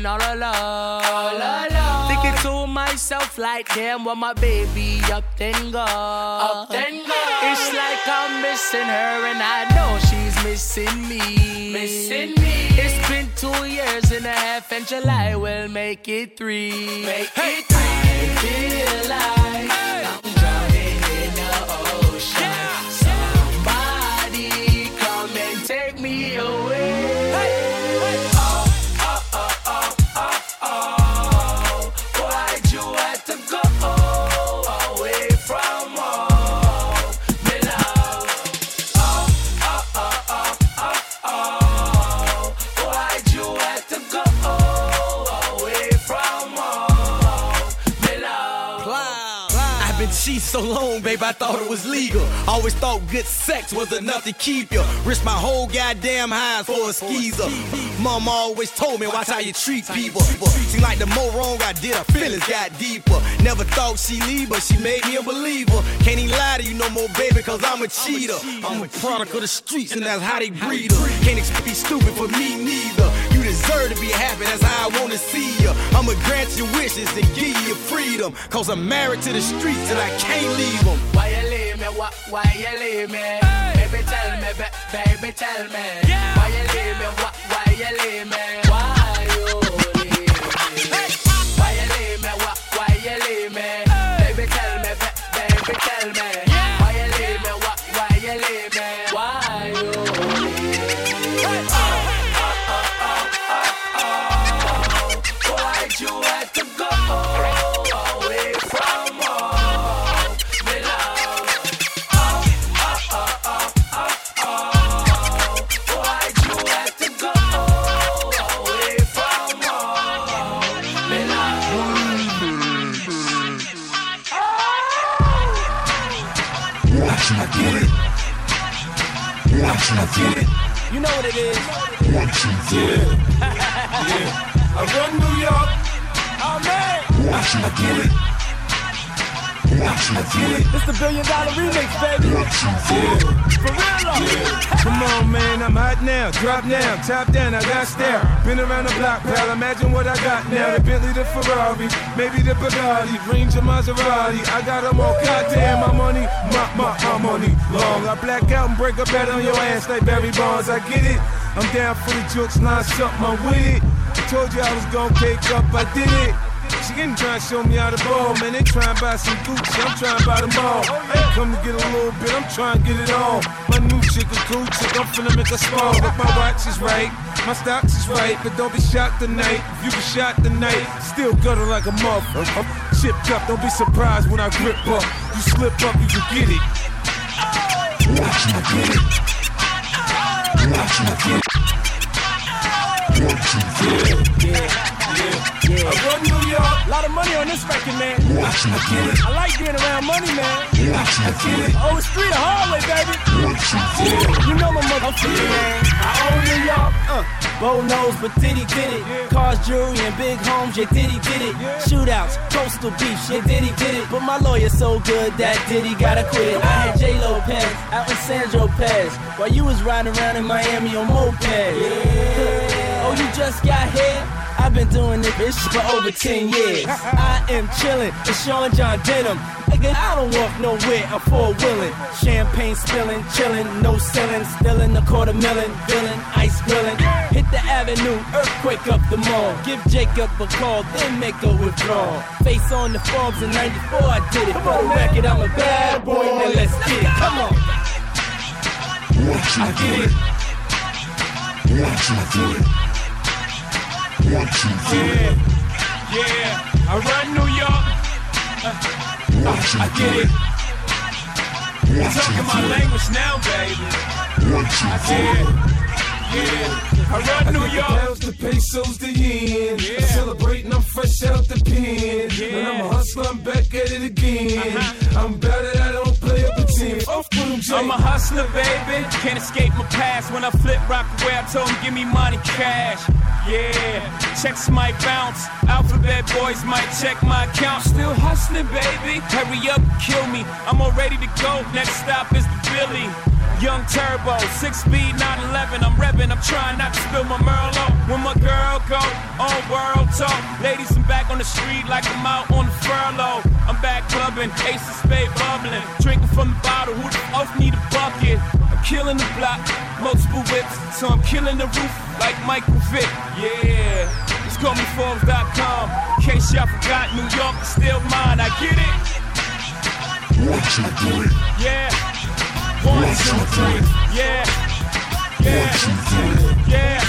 Feeling all alone. All alone. Thinking to myself like, damn, what my baby up then go. Up then go. It's like I'm missing her, and I know she's missing me. Missing me. It's been two years and a half, and July will make it three. Make it three. I feel like I'm drowning in the ocean. Somebody come and take me away. Oh, so long, babe, I thought it was legal. Always thought good sex was enough to keep you. Risk my whole goddamn highs for a skeezer. Mama always told me, watch how you treat people. Seem like the more wrong I did, her feelings got deeper. Never thought she'd leave, but she made me a believer. Can't even lie to you no more, baby, cause I'm a cheater. I'm a product of the streets, and that's how they breed her. Can't be stupid for me neither deserve to be happy, that's how I wanna see you. I'ma grant your wishes and give you freedom. Cause I'm married to the streets and I can't leave them. Why you leave me? Why, why you leave me? Hey, baby, tell me, ba- baby, tell me. Yeah. Why you leave me? Why, why you leave me? Why you leave me? Hey. Why you leave me? Why, why you leave me? Baby, tell me, ba- baby, tell me. It is. Watch I get it. Yeah. I run New York. Oh man. Watch I get It's the billion dollar remix, baby. Watch I it. For real. Come on, man, I'm hot now. Drop now, top down, I got stare. Been around the block, pal. Imagine what I got now. The Bentley, the Ferrari, maybe the Bugatti, Range of Maserati. I got them all. Goddamn, my money, my, my, my money long. I black out and break a bet on your ass like Barry Bonds. I get it. I'm down for the jokes, line something, I'm with it. I told you I was gonna cake up, I did it. Getting trying to show me how to ball, man. They trying to buy some Gucci, I'm trying to buy them all. Ain't come to get a little bit, I'm trying to get it all. My new chick a cool chick, I'm finna make her small. But my watch is right, my stocks is right, but don't be shocked tonight. If you be shot tonight, still gutter like a motherfucker. Chipped up, don't be surprised when I grip up. You slip up, you can get it. Watch I get it. Watch I get it. Watch I get it. Yeah. I run New York. A lot of money on this record, man. Watch I get it. I like being around money, man. Watch I get it. Oh, it's street or hallway, baby. Watch I get it. You know my motherfucker, man. I own New York. Uh, Bow nose, but Diddy did it. Cars, jewelry, and big homes, yeah, Diddy did it. Shootouts, coastal beef, yeah, Diddy did it. But my lawyer's so good that Diddy gotta quit. I had J Lopez out in St. Tropez while you was riding around in Miami on moped. Oh, you just got here? I've been doing this bitch for over 10 years. I am chillin', it's Sean John Denim. Nigga, I don't walk nowhere, I'm four wheeling. Champagne spilling, chillin', no ceiling, still in the quarter million, villain, ice grillin'. Hit the avenue, earthquake up the mall. Give Jacob a call, then make a withdrawal. Face on the Forbes in 94, I did it. For the record, I'm a bad boy, now let's get it. Come on. Watch I get it. Watch I Watch I get it. Yeah, I run New York. Watch I I get it. it. You Watch talking my language now, baby. it. Watch I get Yeah, it. yeah. I run New York. Pounds, the pesos, the yen. I'm celebrating, I'm fresh out the pen. And I'm a hustler, I'm back at it again. Uh-huh. I'm about it, I don't play up a I'm a hustler, baby. Can't escape my past. When I flip rock away, I told him, give me money, cash. Yeah, checks might bounce. Alphabet boys might check my account. Still hustling, baby. Hurry up, kill me. I'm all ready to go. Next stop is the Billy. Young Turbo, six speed, 911. I'm revving, I'm trying not to spill my Merlot. When my girl go on world talk, ladies, I'm back on the street like I'm out on the furlough. I'm back clubbing, ace of spade bubbling, drinking from the bottle. Who the fuck need a bucket? I'm killing the block, multiple whips, so I'm killing the roof like Michael Vick. Yeah, just call me Forbes.com. In case y'all forgot, New York is still mine. I get it. I get it. Yeah. One, two, three. Yeah. Yeah. Yeah.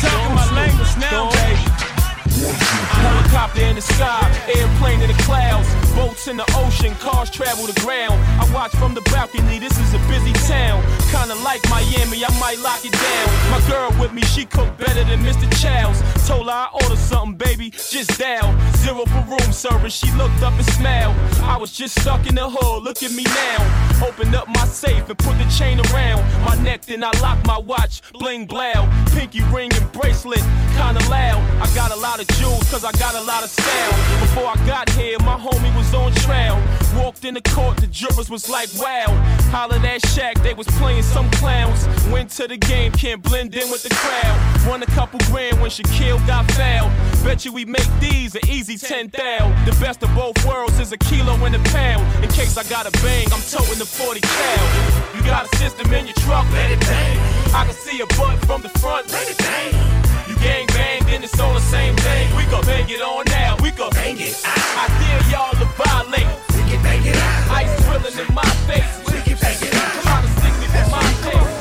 Talking my language now, baby. Helicopter in the sky, airplane in the clouds, boats in the ocean, cars travel the ground. I watch from the balcony, this is a busy town. Kinda like Miami, I might lock it down. My girl with me, she cook better than Mr. Chow's. Told her I order something, baby, just dial. Zero for room service, she looked up and smiled. I was just stuck in the hood, look at me now. Opened up my safe and put the chain around my neck, then I locked my watch, bling blow. Pinky ring and bracelet, kinda loud. I got a lot of jewels, cause I got a lot of style. Before I got here, my homie was on trial. Walked in the court, the jurors was like, wow. Hollered at Shaq, they was playing some clowns. Went to the game, can't blend in with the crowd. Won a couple grand when Shaquille got fouled. Bet you we make these an easy 10 thou. The best of both worlds is a kilo and a pound. In case I got a bang, I'm toting the 40 cal. You got a system in your truck, let it bang. I can see a butt from the front, let it bang gang bang, then it's all the same thing. We gon' bang it on now, we gon' bang it out. I dare y'all to violate. We can bang it out. Ice drilling in my face. We can bang it out. Come on and sing me with my face.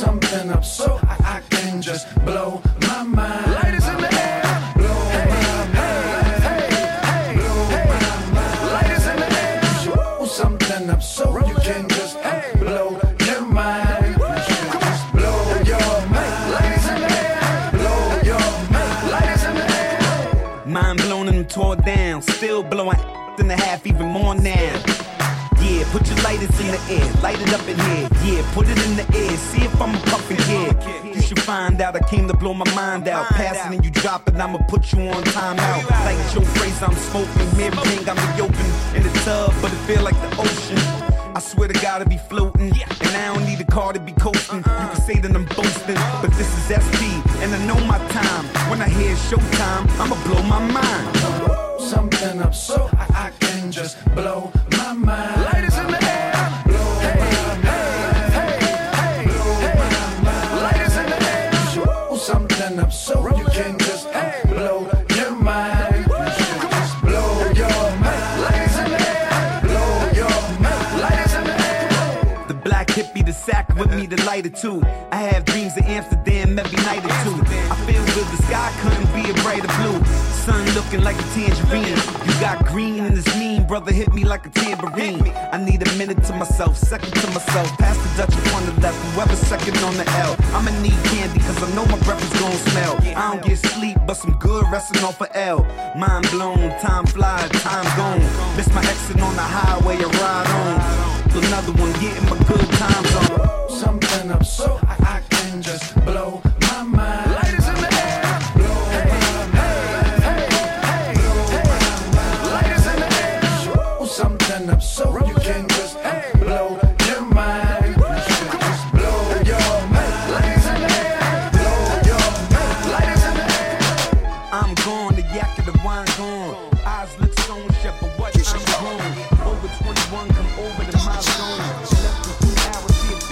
Something up so I, I can just blow the air, light it up in here. Yeah, put it in the air, see if I'm a puffin' kid. You should find out I came to blow my mind out. Passing and you drop it, I'ma put you on timeout. Like your phrase, I'm smoking. Mary got me open in the tub, but it feel like the ocean. I swear to God, I be floating, and I don't need a car to be coasting. You can say that I'm boasting, but this is SP, and I know my time. When I hear showtime, I'ma blow my mind. Something up so I, I can just blow my mind. Up so uh, you can just blow your mind. Just blow your mind. Ladies in the. Blow your mind. Ladies in the. The black hippie, the sack with me, the lighter too. I have dreams of Amsterdam every night or two. I feel good, the sky couldn't be a brighter blue. Sun looking like a tangerine. You got green and it's mean, brother hit me like a tambourine. I need a minute to myself, second to myself. Pass the Dutch on the left, whoever's second on the L. I'ma need candy, cause I know my breath is gonna smell. I don't get sleep, but some good resting off of L. Mind blown, time flies, time gone. Miss my exit on the highway, I ride on. Another one getting my good times on. Something up so I, I can just blow my mind. Up so you can just blow your mind. Just blow your mind. Ladies in the. Blow your mind. Ladies in the. I'm gone, the yak and the wine gone. Eyes look stone shut, but what I'm grown. Over 21, come over the milestone. Left in two hours, see if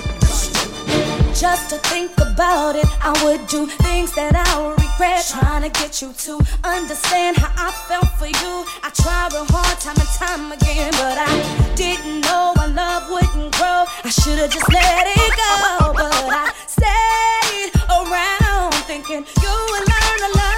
50 Just to think about it, I would do things that I would regret. Trying to get you to understand how I felt for you. I tried real hard time and time again, but I didn't know our love wouldn't grow. I should have just let it go, but I stayed around thinking you would learn to love,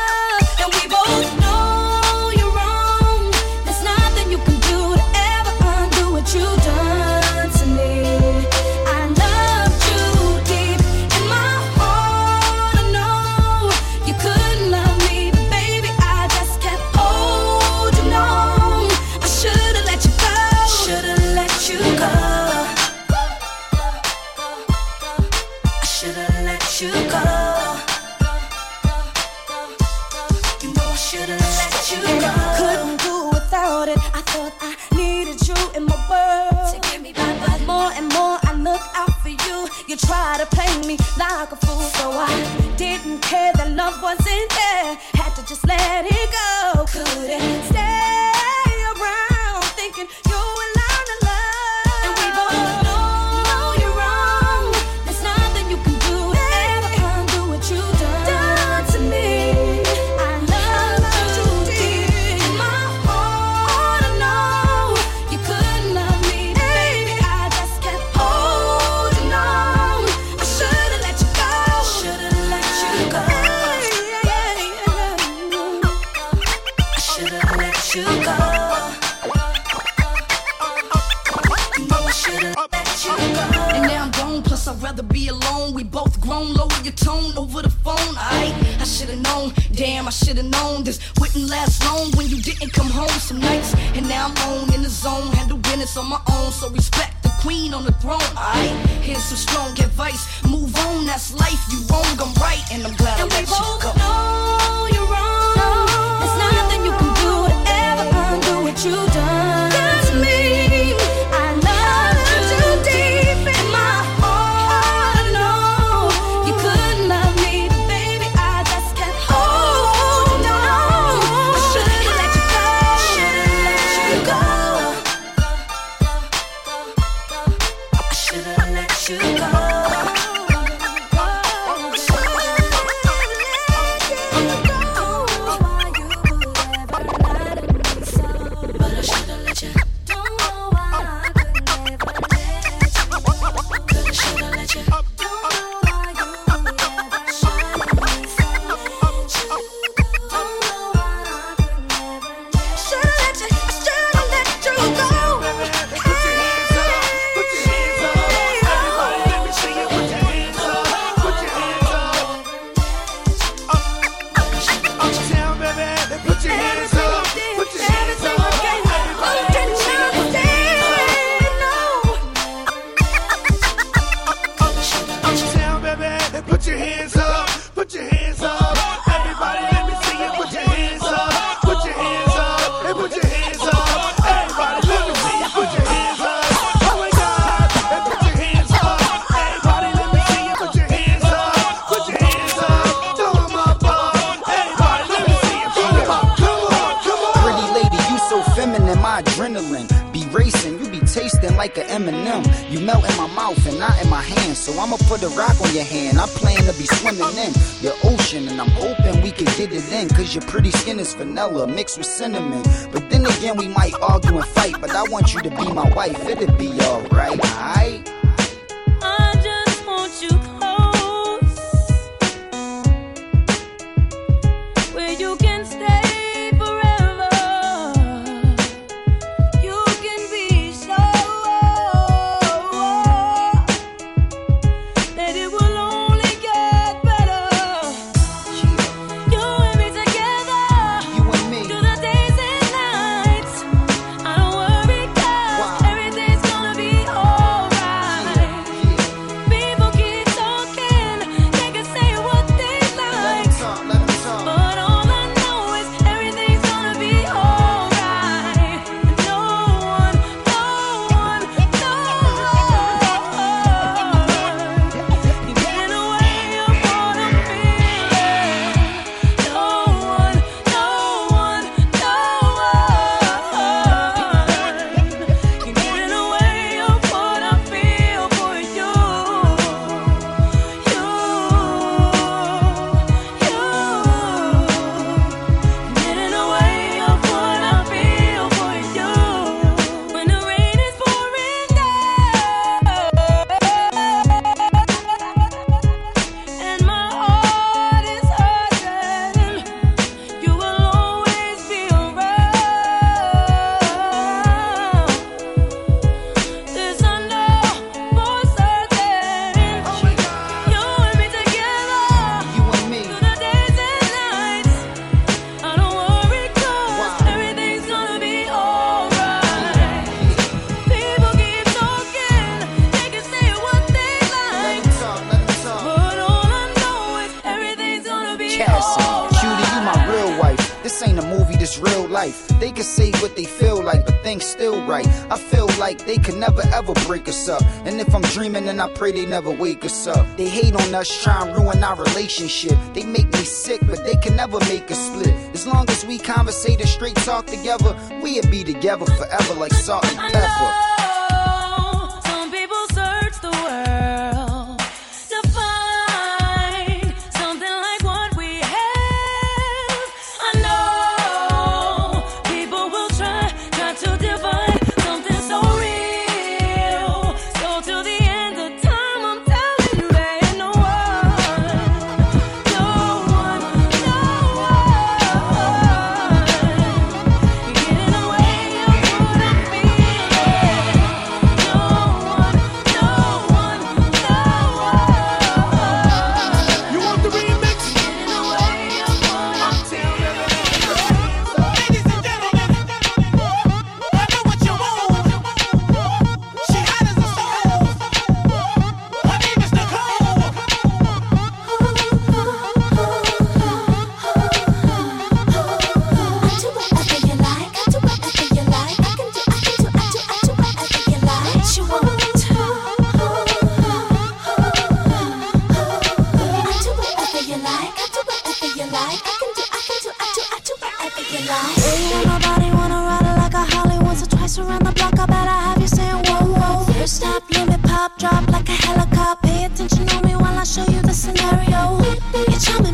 I'm on in the zone, handle business on my own. So respect the queen on the throne. I here's some strong advice. Move on, that's life. You wrong, I'm right, and I'm glad And I we let you go. know you're wrong. There's nothing you can do to ever undo what you've done Dollar mixed with cinnamon. dreaming and I pray they never wake us up. They hate on us, try and ruin our relationship. They make me sick, but they can never make us split. As long as we conversate and straight talk together, we'll be together forever like salt and pepper. time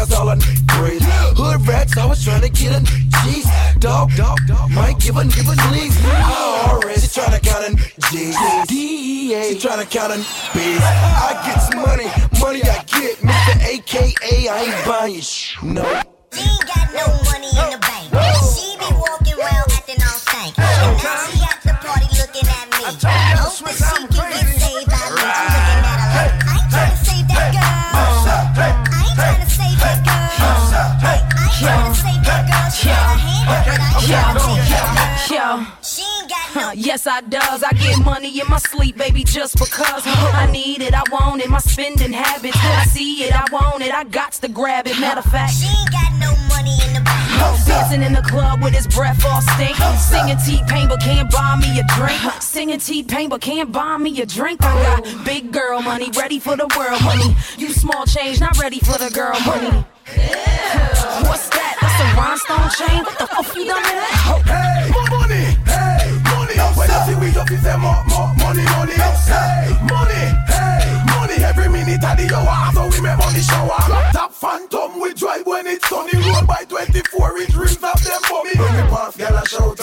that's all I need. Hood rats, always trying to get a G's. Dog, dog, dog, might give a give a please. IRS, she trying to count a G's. DEA, she trying to count a B's. I get some money, it. Matter of fact, She ain't got no money in the bank. dancing in the club with his breath all stink. Singing T Pain, but can't buy me a drink. Singing T Pain, but can't buy me a drink. I got big girl money, ready for the world money. You small change, not ready for the girl money. What's that? That's a rhinestone chain. What the fuck you done to that? Hey, more money, hey, money. When you see we just say more, more money, money. Hey, money, hey, money. Every minute of the hour, so we make money shower. Top phantom we drive when it's sunny. Road by 24, it rims up them bummy. When we pass, girl a shout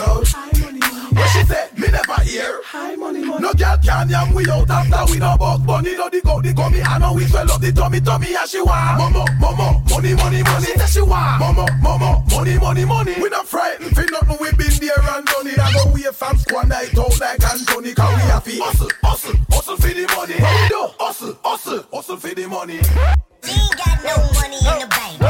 Can yam we out after we no buck bunny. No the go, the me. I know we swell up the tummy, tummy as she want. Momo, momo, money, money, money. She she want. Momo, momo, money, money, money. We not frightened for nothing. We been there and done it. I go we a fam squad night out like Anthony. Cause we have to hustle, hustle, hustle for the money. What we do? Hustle, hustle, hustle for the money. She ain't got no money in the bank.